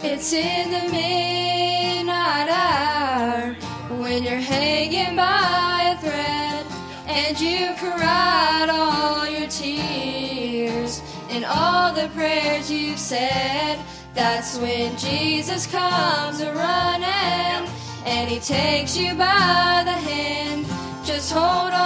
It's in the midnight hour when you're hanging by a thread and you cried all your tears and all the prayers you've said. That's when Jesus comes a running and he takes you by the hand. Just hold on,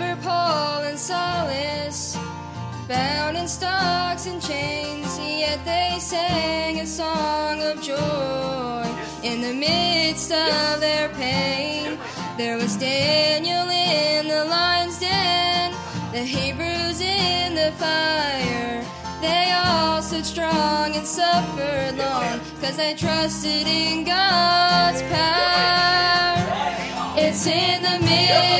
Remember Paul and Silas, bound in stocks and chains, yet they sang a song of joy in the midst of their pain. There was Daniel in the lion's den, the Hebrews in the fire. They all stood strong and suffered long, cause they trusted in God's power. It's in the midnight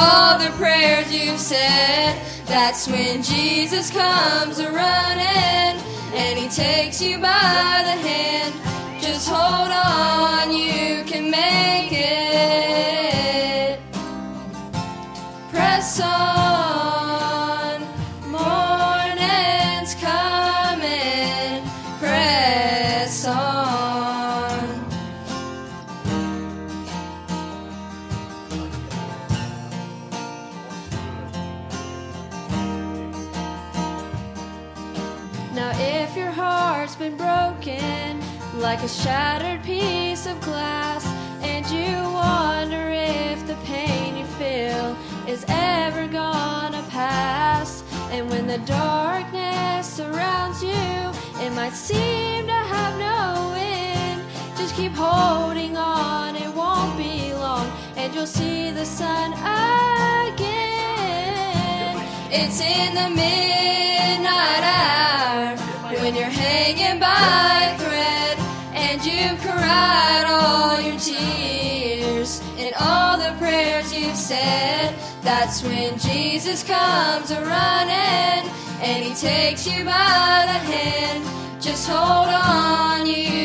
all the prayers you've said. That's when Jesus comes a running and he takes you by the hand. Just hold on, you can make been broken like a shattered piece of glass, and you wonder if the pain you feel is ever gonna pass, and when the darkness surrounds you, it might seem to have no end. Just keep holding on, it won't be long, and you'll see the sun again. It's in the midnight you've said. That's when Jesus comes a running and he takes you by the hand. Just hold on, you